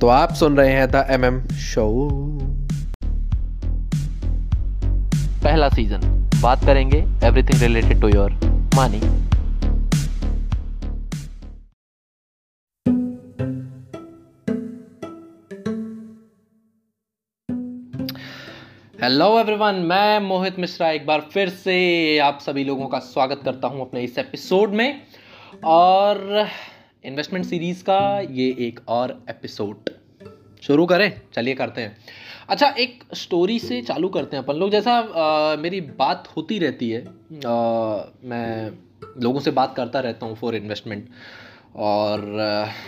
तो आप सुन रहे हैं द एम एम शो। पहला सीज़न। बात करेंगे everything related to your money hello everyone मैं मोहित मिश्रा एक बार फिर से आप सभी लोगों का स्वागत करता हूँ अपने इस एपिसोड में। और इन्वेस्टमेंट सीरीज़ का ये एक और एपिसोड। शुरू करें? चलिए करते हैं। अच्छा एक स्टोरी से चालू करते हैं अपन लोग। जैसा आ, मेरी बात होती रहती है आ, मैं लोगों से बात करता रहता हूँ फॉर इन्वेस्टमेंट और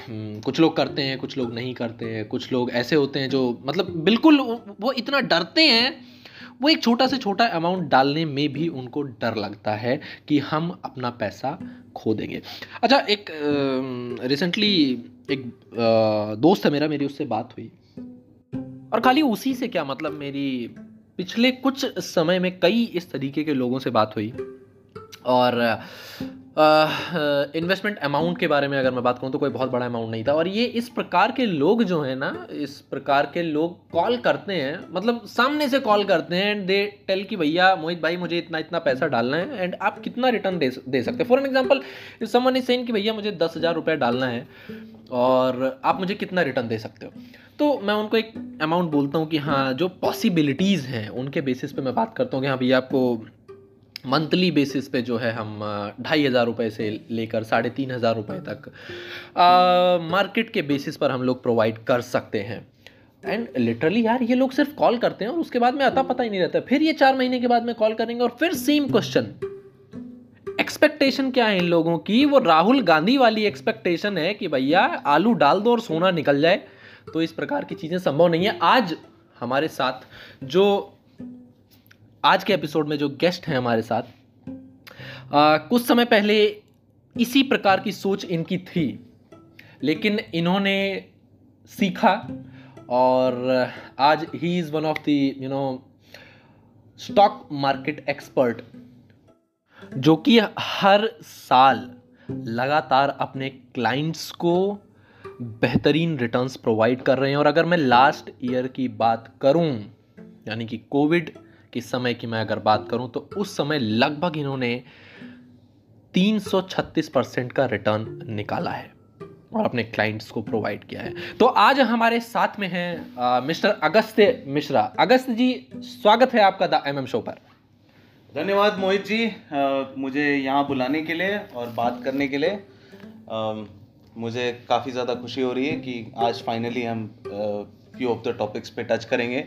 हम्म, कुछ लोग करते हैं कुछ लोग नहीं करते हैं। कुछ लोग ऐसे होते हैं जो मतलब बिल्कुल वो इतना डरते हैं वो एक छोटा से छोटा अमाउंट डालने में भी उनको डर लगता है कि हम अपना पैसा खो देंगे। अच्छा एक रिसेंटली एक दोस्त है मेरा, मेरी उससे बात हुई। और खाली उसी से क्या मतलब मेरी पिछले कुछ समय में कई इस तरीके के लोगों से बात हुई। और इन्वेस्टमेंट अमाउंट के बारे में अगर मैं बात करूँ तो कोई बहुत बड़ा अमाउंट नहीं था। और ये इस प्रकार के लोग जो हैं ना, इस प्रकार के लोग कॉल करते हैं मतलब सामने से कॉल करते हैं एंड दे टेल कि भैया, मोहित भाई, मुझे इतना इतना पैसा डालना है एंड आप कितना रिटर्न दे दे सकते हैं। For an example someone is saying कि भैया, मुझे दस हज़ार रुपये डालना है, और आप मुझे कितना रिटर्न दे सकते हो? तो मैं उनको एक अमाउंट बोलता हूँ कि हाँ जो पॉसिबिलिटीज़ हैं, उनके बेसिस पे मैं बात करता हूँ कि हाँ भैया, आपको मंथली बेसिस पे जो है हम ढाई हज़ार रुपये से लेकर साढ़े तीन हज़ार रुपये तक मार्केट के बेसिस पर हम लोग प्रोवाइड कर सकते हैं। एंड लिटरली यार ये लोग सिर्फ़ कॉल करते हैं और उसके बाद में आता पता ही नहीं रहता। फिर ये चार महीने के बाद में कॉल करेंगे और फिर सेम क्वेश्चन एक्सपेक्टेशन क्या है इन लोगों की? वो राहुल गांधी वाली एक्सपेक्टेशन है कि भैया आलू डाल दो और सोना निकल जाए। तो इस प्रकार की चीज़ें संभव नहीं है। आज हमारे साथ जो आज के एपिसोड में जो गेस्ट हैं हमारे साथ आ, कुछ समय पहले इसी प्रकार की सोच इनकी थी लेकिन इन्होंने सीखा और आज ही is one of the you know stock market expert जो कि हर साल लगातार अपने क्लाइंट्स को बेहतरीन रिटर्न्स प्रोवाइड कर रहे हैं। और अगर मैं लास्ट ईयर की बात करूँ यानी कि कोविड के समय की मैं अगर बात करूँ तो उस समय लगभग इन्होंने 336 परसेंट का रिटर्न निकाला है और अपने क्लाइंट्स को प्रोवाइड किया है। तो आज हमारे साथ में हैं मिस्टर अगस्त मिश्रा। अगस्त जी स्वागत है आपका द एम एम शो पर। धन्यवाद मोहित जी आ, मुझे यहाँ बुलाने के लिए और बात करने के लिए। आ, मुझे काफ़ी ज़्यादा खुशी हो रही है कि आज फाइनली हम फ्यू ऑफ़ द टॉपिक्स पे टच करेंगे।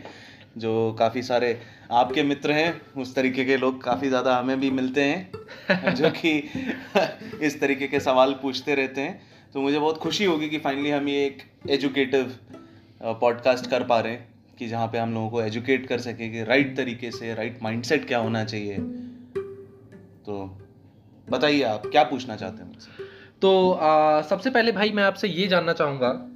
जो काफ़ी सारे आपके मित्र हैं उस तरीके के लोग काफ़ी ज़्यादा हमें भी मिलते हैं जो कि इस तरीके के सवाल पूछते रहते हैं। तो मुझे बहुत खुशी होगी कि फाइनली हम ये एक एजुकेटिव पॉडकास्ट कर पा रहे हैं कि जहाँ पे हम लोगों को एजुकेट कर सके कि राइट तरीके से राइट माइंडसेट क्या होना चाहिए। तो बताइए आप क्या पूछना चाहते हैं मुझसे? तो आ, सबसे पहले भाई मैं आपसे ये जानना चाहूँगा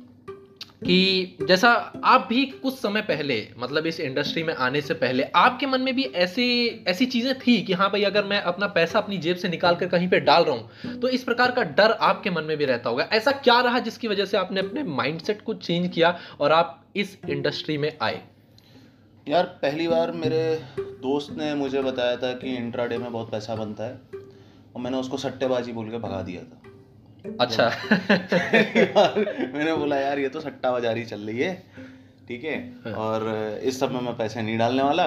कि जैसा आप भी कुछ समय पहले मतलब इस इंडस्ट्री में आने से पहले, आपके मन में भी ऐसी ऐसी चीज़ें थी कि हाँ भाई, अगर मैं अपना पैसा अपनी जेब से निकाल कर कहीं पे डाल रहा हूँ तो इस प्रकार का डर आपके मन में भी रहता होगा। ऐसा क्या रहा जिसकी वजह से आपने अपने माइंडसेट को चेंज किया और आप इस इंडस्ट्री में आए? यार, पहली बार मेरे दोस्त ने मुझे बताया था कि इंट्राडे में बहुत पैसा बनता है और मैंने उसको सट्टेबाजी बोल के भगा दिया था। अच्छा। मैंने बोला यार ये तो सट्टा बाजारी चल रही है ठीक है हाँ। और इस सब में मैं पैसे नहीं डालने वाला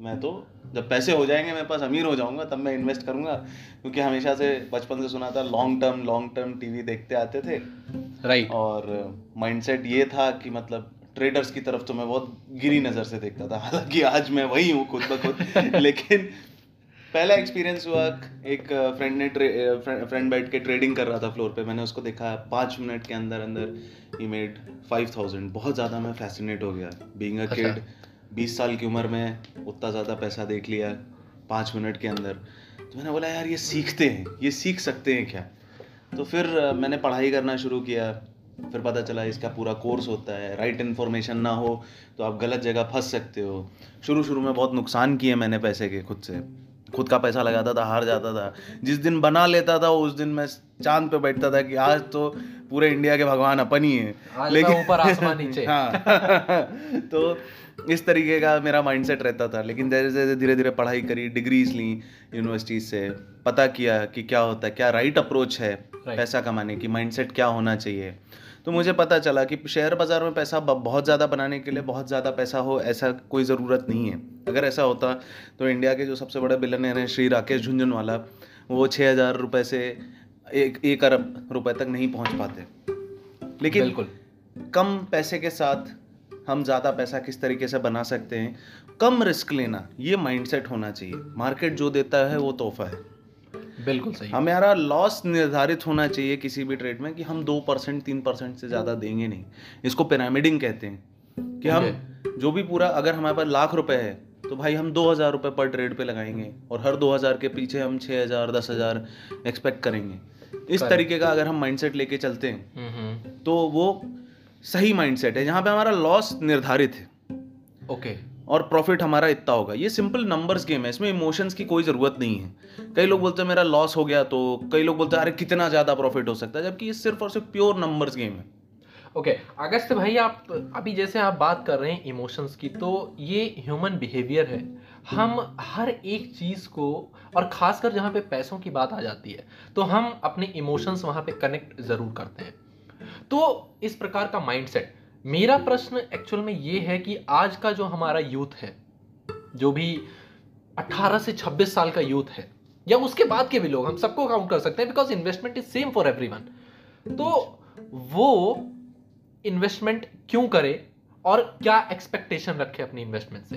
मैं तो जब पैसे हो जाएँगे मेरे पास अमीर हो जाऊँगा तब मैं इन्वेस्ट करूँगा। क्योंकि हमेशा से बचपन से सुना था long term long term TV देखते आते थे। राइट और माइंडसेट ये था कि मतलब ट्रेडर्स की तरफ़ तो मैं बहुत गिरी नज़र से देखता था। हालाँकि आज मैं वही हूँ खुद ब खुद लेकिन पहला एक्सपीरियंस हुआ एक फ्रेंड ने फ्रेंड बैठ के ट्रेडिंग कर रहा था फ्लोर पे। मैंने उसको देखा पाँच मिनट के अंदर अंदर ही मेड फाइव थाउज़ेंड बहुत ज़्यादा मैं फैसिनेट हो गया। बींग अ किड बीस साल की उम्र में उतना ज़्यादा पैसा देख लिया पाँच मिनट के अंदर। तो मैंने बोला यार ये सीखते हैं। ये सीख सकते हैं क्या? तो फिर मैंने पढ़ाई करना शुरू किया। फिर पता चला इसका पूरा कोर्स होता है। राइट इन्फॉर्मेशन ना हो तो आप गलत जगह फंस सकते हो। शुरू शुरू में बहुत नुकसान किए मैंने पैसे के खुद से। खुद का पैसा लगाता था हार जाता था। जिस दिन बना लेता था उस दिन मैं चाँद पे बैठता था कि आज तो पूरे इंडिया के भगवान अपन ही है। लेकिन ऊपर आसमान नीचे। हाँ। तो इस तरीके का मेरा माइंडसेट रहता था। लेकिन जैसे जैसे धीरे धीरे पढ़ाई करी डिग्रीज ली यूनिवर्सिटीज से। पता किया कि क्या होता है क्या राइट अप्रोच है पैसा कमाने की माइंडसेट क्या होना चाहिए। तो मुझे पता चला कि शेयर बाज़ार में पैसा बहुत ज़्यादा बनाने के लिए बहुत ज़्यादा पैसा हो ऐसा कोई ज़रूरत नहीं है। अगर ऐसा होता तो इंडिया के जो सबसे बड़े बिलियनर हैं श्री राकेश झुंझुनवाला वो छः हज़ार रुपये से एक एक अरब रुपए तक नहीं पहुँच पाते। लेकिन बिल्कुल। कम पैसे के साथ हम ज़्यादा पैसा किस तरीके से बना सकते हैं? कम रिस्क लेना ये माइंडसेट होना चाहिए। मार्केट जो देता है वो तोहफा है। बिल्कुल सही हमारा लॉस निर्धारित होना चाहिए किसी भी ट्रेड में कि हम दो परसेंट तीन परसेंट से ज़्यादा देंगे नहीं। इसको पिरामिडिंग कहते हैं कि हम जो भी पूरा अगर हमारे पास लाख रुपए है तो भाई हम दो हज़ार रुपये पर ट्रेड पे लगाएँगे और हर दो हज़ार के पीछे हम छः हज़ार दस हज़ार एक्सपेक्ट करेंगे। इस तरीके का अगर हम माइंडसेट लेके चलते हैं हम्म हम्म तो वो सही माइंडसेट है जहाँ पे हमारा लॉस निर्धारित है। ओके और प्रॉफिट हमारा इतना होगा। ये सिंपल नंबर्स गेम है इसमें इमोशंस की कोई ज़रूरत नहीं है। कई लोग बोलते हैं मेरा लॉस हो गया तो कई लोग बोलते हैं अरे कितना ज़्यादा प्रॉफिट हो सकता है? जबकि ये सिर्फ़ और सिर्फ़ प्योर नंबर्स गेम है। ओके okay, अगस्त भाई आप अभी जैसे आप बात कर रहे हैं इमोशंस की तो ये ह्यूमन बिहेवियर है। हम हर एक चीज़ को और खासकर जहाँ पे पैसों की बात आ जाती है तो हम अपने इमोशंस वहाँ पे कनेक्ट ज़रूर करते हैं। तो इस प्रकार का माइंडसेट मेरा प्रश्न एक्चुअल में ये है कि आज का जो हमारा यूथ है, जो भी 18 से 26 साल का यूथ है, या उसके बाद के भी लोग, हम सबको काउंट कर सकते हैं because investment is same for everyone तो वो इन्वेस्टमेंट क्यों करे और क्या एक्सपेक्टेशन रखे अपनी इन्वेस्टमेंट से?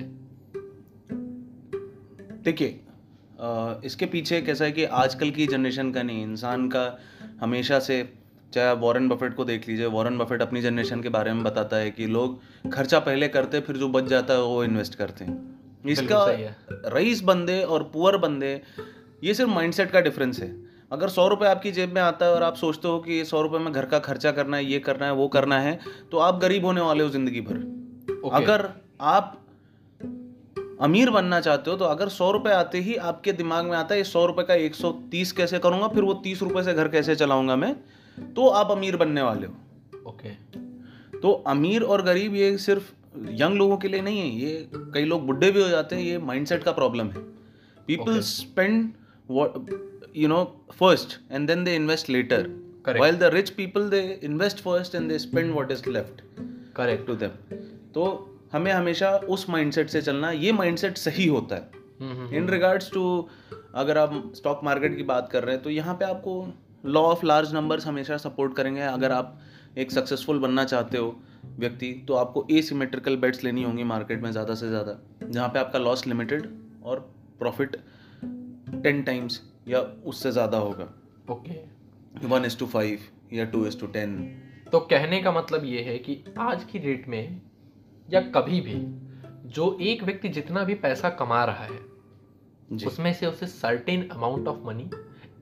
देखिए इसके पीछे कैसा है कि आजकल की जनरेशन का नहीं, इंसान का हमेशा से चाहे आप वॉरेन बफेट को देख लीजिए वॉरेन बफेट अपनी जनरेशन के बारे में बताता है कि लोग खर्चा पहले करते फिर जो बच जाता है वो इन्वेस्ट करते हैं। इसका रईस बंदे और पुअर बंदे ये सिर्फ़ माइंडसेट का डिफरेंस है। अगर सौ रुपये आपकी जेब में आता है और आप सोचते हो कि ये सौ रुपये में घर का खर्चा करना है ये करना है वो करना है तो आप गरीब होने वाले हो ज़िंदगी भर। Okay. अगर आप अमीर बनना चाहते हो तो अगर सौ रुपये आते ही आपके दिमाग में आता है ये सौ रुपये का एक सौ तीस कैसे करूँगा फिर वो तीस रुपये से घर कैसे चलाऊँगा मैं? तो आप अमीर बनने वाले हो। ओके। तो अमीर और गरीब ये सिर्फ़ यंग लोगों के लिए नहीं है ये कई लोग बुढ़े भी हो जाते हैं ये माइंडसेट का प्रॉब्लम है। People spend you know first and then they invest later while the rich people they invest first and they spend what is left correct to them. तो हमें हमेशा उस माइंडसेट से चलना ये माइंडसेट सही होता हम्म, है इन रिगार्ड्स टू अगर आप स्टॉक मार्केट की बात कर रहे हैं तो यहाँ पे आपको लॉ ऑफ़ लार्ज नंबर्स हमेशा सपोर्ट करेंगे। अगर आप एक सक्सेसफुल बनना चाहते हो व्यक्ति तो आपको ए सीमेट्रिकल बेट्स लेनी होंगी मार्केट में ज़्यादा से ज़्यादा जहाँ पे आपका लॉस लिमिटेड और प्रॉफिट टेन टाइम्स या उससे ज़्यादा होगा। Okay one is to five या टू इज़ टू टेन तो कहने का मतलब ये है कि आज की डेट में या कभी भी जो एक व्यक्ति जितना भी पैसा कमा रहा है उसमें से उसे certain amount of money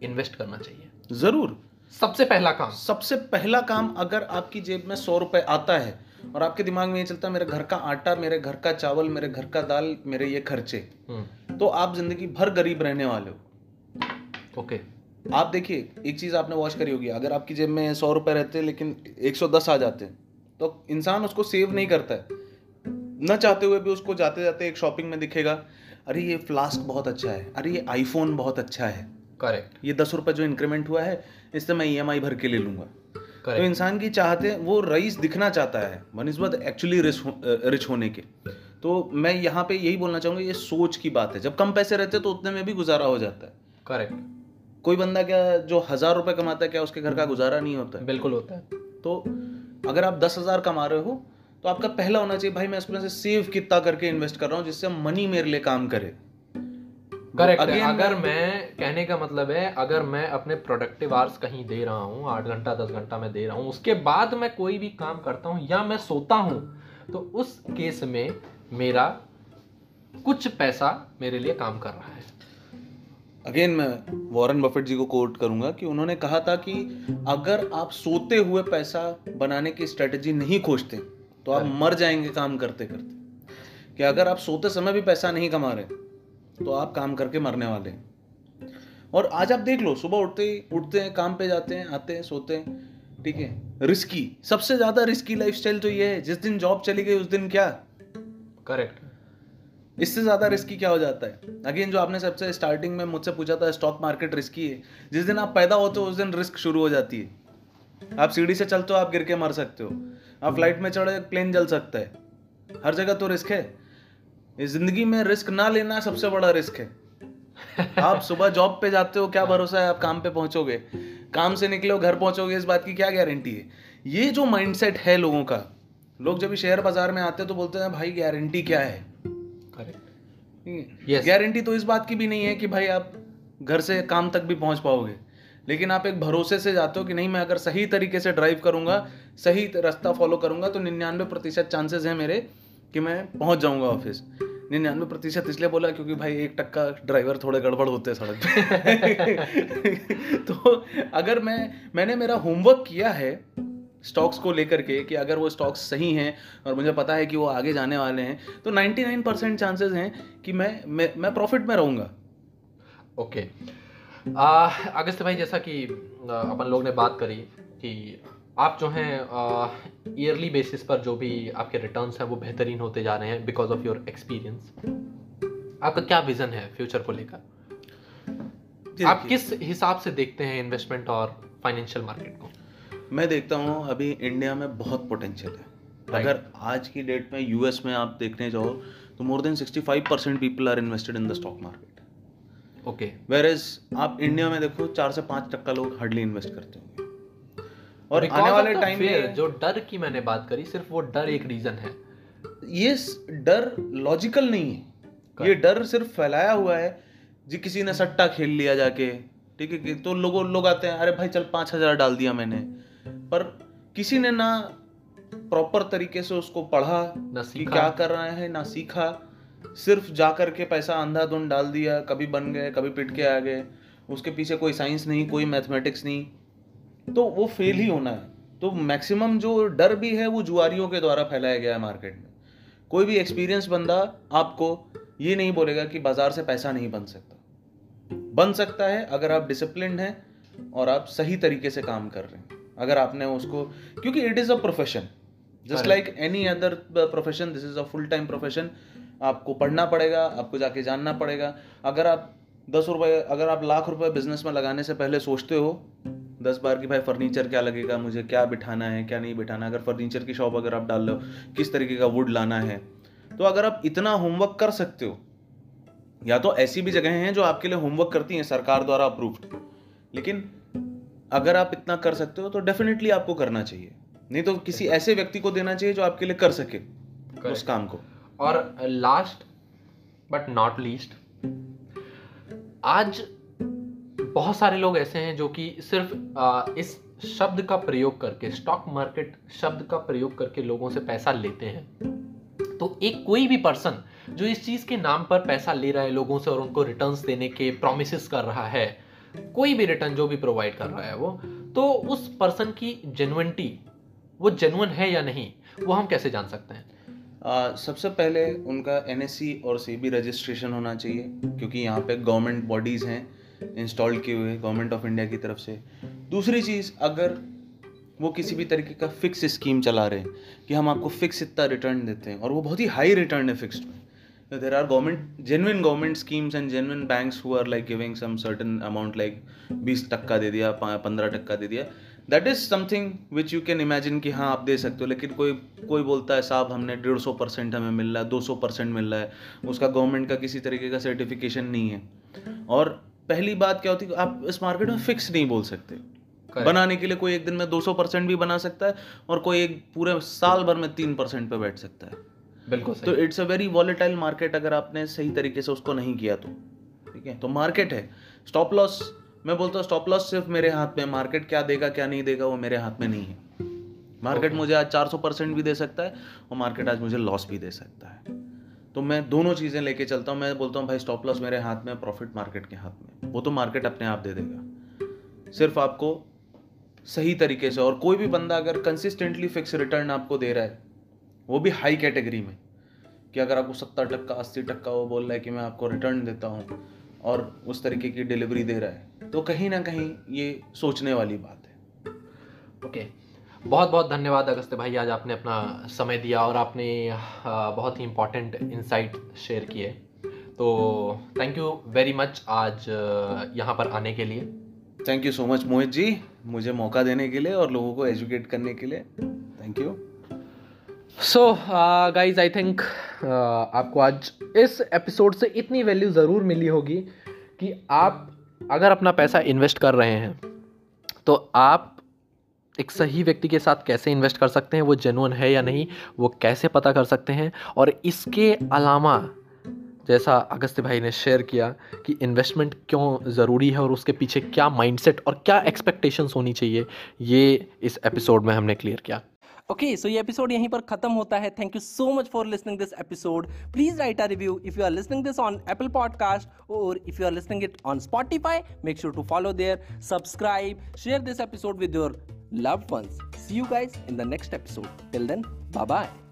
invest करना चाहिए। ज़रूर। सबसे पहला काम। सबसे पहला काम अगर आपकी जेब में सौ रुपए आता है और आपके दिमाग में ये चलता है मेरे घर का आटा मेरे घर का चावल मेरे घर का दाल मेरे ये खर्चे हम्म, तो आप ज़िंदगी भर गरीब रहने वाले हो। ओके। आप देखिए एक चीज़ आपने वॉच करी होगी अगर आपकी जेब में सौ रुपए रहते हैं लेकिन एक सौ दस आ जाते हैं तो इंसान उसको सेव नहीं करता है। न चाहते हुए भी उसको जाते जाते एक शॉपिंग में दिखेगा अरे ये फ्लास्क बहुत अच्छा है अरे ये आईफोन बहुत अच्छा है। करेक्ट ये दस रुपये जो इंक्रीमेंट हुआ है इससे मैं ई भर के ले लूँगा। तो इंसान की चाहते वो रईस दिखना चाहता है बनस्बत एक्चुअली रिच हो, रिच होने के। तो मैं यहाँ पे यही बोलना चाहूँगा ये सोच की बात है। जब कम पैसे रहते तो उतने में भी गुजारा हो जाता है। करेक्ट कोई बंदा क्या जो हज़ार रुपए कमाता है क्या उसके घर का गुजारा नहीं होता है? बिल्कुल होता है। तो अगर आप दस हज़ार कमा रहे हो तो आपका पहला होना चाहिए भाई मैं इसमें से सेव कितना करके इन्वेस्ट कर रहा हूँ जिससे मनी मेरे लिए काम करे। करेक्ट Again, अगर मैं कहने का मतलब है अगर मैं अपने प्रोडक्टिव आवर्स कहीं दे रहा हूँ आठ घंटा दस घंटा मैं दे रहा हूँ उसके बाद मैं कोई भी काम करता हूँ या मैं सोता हूँ तो उस केस में मेरा कुछ पैसा मेरे लिए काम कर रहा है। अगेन मैं वॉरेन बफेट जी को कोट करूँगा कि उन्होंने कहा था कि अगर आप सोते हुए पैसा बनाने की स्ट्रेटजी नहीं खोजते तो आप मर जाएँगे काम करते करते कि अगर आप सोते समय भी पैसा नहीं कमा रहे तो आप काम करके मरने वाले हैं। और आज आप देख लो सुबह उठते ही उठते हैं काम पे जाते हैं आते हैं सोते हैं ठीक है? रिस्की सबसे ज़्यादा रिस्की लाइफस्टाइल तो ये है जिस दिन जॉब चली गई उस दिन क्या? करेक्ट इससे ज़्यादा रिस्की क्या हो जाता है? अगेन जो आपने सबसे स्टार्टिंग में मुझसे पूछा था स्टॉक मार्केट रिस्की है। जिस दिन आप पैदा होते हो उस दिन रिस्क शुरू हो जाती है। आप सीढ़ी से चलते हो आप गिर के मर सकते हो। आप फ़्लाइट में चढ़े प्लेन जल सकता है। हर जगह तो रिस्क है। ज़िंदगी में रिस्क ना लेना सबसे बड़ा रिस्क है। आप सुबह जॉब पे जाते हो क्या भरोसा है आप काम पे पहुंचोगे? काम से निकले हो घर पहुंचोगे इस बात की क्या गारंटी है? ये जो माइंडसेट है लोगों का लोग जब भी शेयर बाज़ार में आते हैं तो बोलते हैं भाई गारंटी क्या है? Correct Yes. गारंटी तो इस बात की भी नहीं है कि भाई आप घर से काम तक भी पहुँच पाओगे। लेकिन आप एक भरोसे से जाते हो कि नहीं मैं अगर सही तरीके से ड्राइव करूँगा सही रास्ता फॉलो करूँगा तो निन्यानवे प्रतिशत चांसेस है मेरे कि मैं पहुँच जाऊँगा ऑफ़िस निन्यानवे प्रतिशत इसलिए बोला क्योंकि भाई एक टक्का ड्राइवर थोड़े गड़बड़ होते हैं सड़क पे तो अगर मैं, मैंने मेरा होमवर्क किया है स्टॉक्स को लेकर के कि अगर वो स्टॉक्स सही हैं और मुझे पता है कि वो आगे जाने वाले हैं तो 99 परसेंट चांसेज हैं कि मैं मैं मैं प्रॉफिट में रहूँगा ओके okay. अगस्त भाई, जैसा कि अपन लोग ने बात करी कि आप जो हैं ईयरली बेसिस पर जो भी आपके रिटर्न्स हैं वो बेहतरीन होते जा रहे हैं बिकॉज़ ऑफ़ योर एक्सपीरियंस आपका क्या विजन है फ्यूचर को लेकर? आप किस हिसाब से देखते हैं इन्वेस्टमेंट और फाइनेंशियल मार्केट को? मैं देखता हूँ अभी इंडिया में बहुत पोटेंशियल है। Right. अगर आज की डेट में यूएस में आप देखने जाओ तो more than 65 percent people are invested in the stock market okay where आप इंडिया में देखो चार से पाँच टक्का लोग हार्डली इन्वेस्ट करते होंगे। और आने वाले टाइम में जो डर की मैंने बात करी सिर्फ़ वो डर एक रीजन है। ये डर लॉजिकल नहीं है। ये डर सिर्फ़ फैलाया हुआ है जी किसी ने सट्टा खेल लिया जाके। ठीक है तो लोगों लोग आते हैं अरे भाई चल पाँच हज़ार डाल दिया मैंने। पर किसी ने ना प्रॉपर तरीके से उसको पढ़ा ना कि सीखा। क्या कर रहे हैं ना सीखा। सिर्फ़ जा कर के पैसा अंधाधुंध डाल दिया कभी बन गए कभी पिट के आ गए। उसके पीछे कोई साइंस नहीं कोई मैथमेटिक्स नहीं। तो वो फेल ही होना है। तो मैक्सिमम जो डर भी है वो जुआरियों के द्वारा फैलाया गया है मार्केट में। कोई भी एक्सपीरियंस बंदा आपको ये नहीं बोलेगा कि बाज़ार से पैसा नहीं बन सकता। बन सकता है अगर आप डिसिप्लिन हैं और आप सही तरीके से काम कर रहे हैं। अगर आपने उसको क्योंकि it is a profession just like any other profession this is a full time profession आपको पढ़ना पड़ेगा आपको जाके जानना पड़ेगा। अगर आप दस रुपये अगर आप लाख रुपए बिज़नेस में लगाने से पहले सोचते हो दस बार कि भाई फर्नीचर क्या लगेगा मुझे क्या बिठाना है क्या नहीं बिठाना अगर फर्नीचर की शॉप अगर आप डाल लो किस तरीके का वुड लाना है? तो अगर आप इतना होमवर्क कर सकते हो या तो ऐसी भी जगहें हैं जो आपके लिए होमवर्क करती हैं सरकार द्वारा अप्रूव्ड लेकिन अगर आप इतना कर सकते हो तो डेफिनेटली आपको करना चाहिए। नहीं तो किसी ऐसे व्यक्ति को देना चाहिए जो आपके लिए कर सके उस काम को। और लास्ट बट नॉट लीस्ट आज बहुत सारे लोग ऐसे हैं जो कि सिर्फ़ इस शब्द का प्रयोग करके स्टॉक मार्केट शब्द का प्रयोग करके लोगों से पैसा लेते हैं। तो एक कोई भी पर्सन जो इस चीज़ के नाम पर पैसा ले रहा है लोगों से और उनको रिटर्न्स देने के प्रोमिस कर रहा है, कोई भी रिटर्न जो भी प्रोवाइड कर रहा है वो तो उस पर्सन की जेनुइनिटी वो जेनुअन है या नहीं, वो हम कैसे जान सकते हैं? सबसे पहले उनका एनएससी और सीबी रजिस्ट्रेशन होना चाहिए, क्योंकि यहाँ पे गवर्नमेंट बॉडीज़ हैं। इंस्टॉल किए हुए गवर्नमेंट ऑफ़ इंडिया की तरफ़ से। दूसरी चीज़, अगर वो किसी भी तरीके का फिक्स स्कीम चला रहे हैं कि हम आपको फिक्स इतना रिटर्न देते हैं, और वो बहुत ही हाई रिटर्न है फिक्स्ड में। There are government genuine government schemes and genuine banks who are like giving some certain amount like बीस टक्का दे दिया पंद्रह टक्का दे दिया। That is something which you can imagine कि हाँ आप दे सकते हो, लेकिन कोई कोई बोलता है, साहब, हमने डेढ़ सौ परसेंट हमें मिल रहा है, दो सौ परसेंट मिल रहा है। उसका गवर्नमेंट का किसी तरीके का सर्टिफिकेशन नहीं है। और पहली बात क्या होती है आप इस मार्केट में फिक्स नहीं बोल सकते। Correct. बनाने के लिए कोई एक दिन में 200 परसेंट भी बना सकता है और कोई एक पूरे साल भर में तीन परसेंट पे बैठ सकता है। बिल्कुल तो it's a very volatile market अगर आपने सही तरीके से उसको नहीं किया तो। ठीक है? तो मार्केट है। स्टॉप लॉस मैं बोलता हूँ स्टॉप लॉस सिर्फ़ मेरे हाथ में मार्केट क्या देगा क्या नहीं देगा वो मेरे हाथ में नहीं है। मार्केट मुझे आज 400 परसेंट भी दे सकता है और मार्केट आज मुझे लॉस भी दे सकता है। तो मैं दोनों चीज़ें लेके चलता हूँ। मैं बोलता हूँ भाई स्टॉप लॉस मेरे हाथ में प्रॉफिट मार्केट के हाथ में वो तो मार्केट अपने आप दे देगा। सिर्फ़ आपको सही तरीके से और कोई भी बंदा अगर कंसिस्टेंटली फिक्स रिटर्न आपको दे रहा है, वो भी हाई कैटेगरी में, कि अगर आपको सत्तर टक्का, अस्सी टक्का वो बोल रहा है कि मैं आपको रिटर्न देता हूँ और उस तरीके की डिलीवरी दे रहा है तो कहीं ना कहीं ये सोचने वाली बात है। ओके बहुत बहुत धन्यवाद अगस्त्य भाई, आज आपने अपना समय दिया और आपने बहुत ही इम्पोर्टेंट इंसाइट शेयर किए। तो थैंक यू वेरी मच आज यहाँ पर आने के लिए। Thank you so much Mohit ji मुझे मौका देने के लिए और लोगों को एजुकेट करने के लिए। Thank you so guys I think आपको आज इस एपिसोड से इतनी वैल्यू ज़रूर मिली होगी कि आप अगर अपना पैसा इन्वेस्ट कर रहे हैं तो आप एक सही व्यक्ति के साथ कैसे इन्वेस्ट कर सकते हैं वो जेनुअन है या नहीं वो कैसे पता कर सकते हैं? और इसके अलावा जैसा अगस्त्य भाई ने शेयर किया कि इन्वेस्टमेंट क्यों ज़रूरी है और उसके पीछे क्या माइंडसेट और क्या एक्सपेक्टेशंस होनी चाहिए, ये इस एपिसोड में हमने क्लियर किया। ओके सो ये एपिसोड यहीं पर खत्म होता है। Thank you so much for listening this episode please write a review if you are listening this on Apple podcast और if you are listening it on Spotify make sure to follow there subscribe share this episode with your loved ones. See you guys in the next episode. Till then bye bye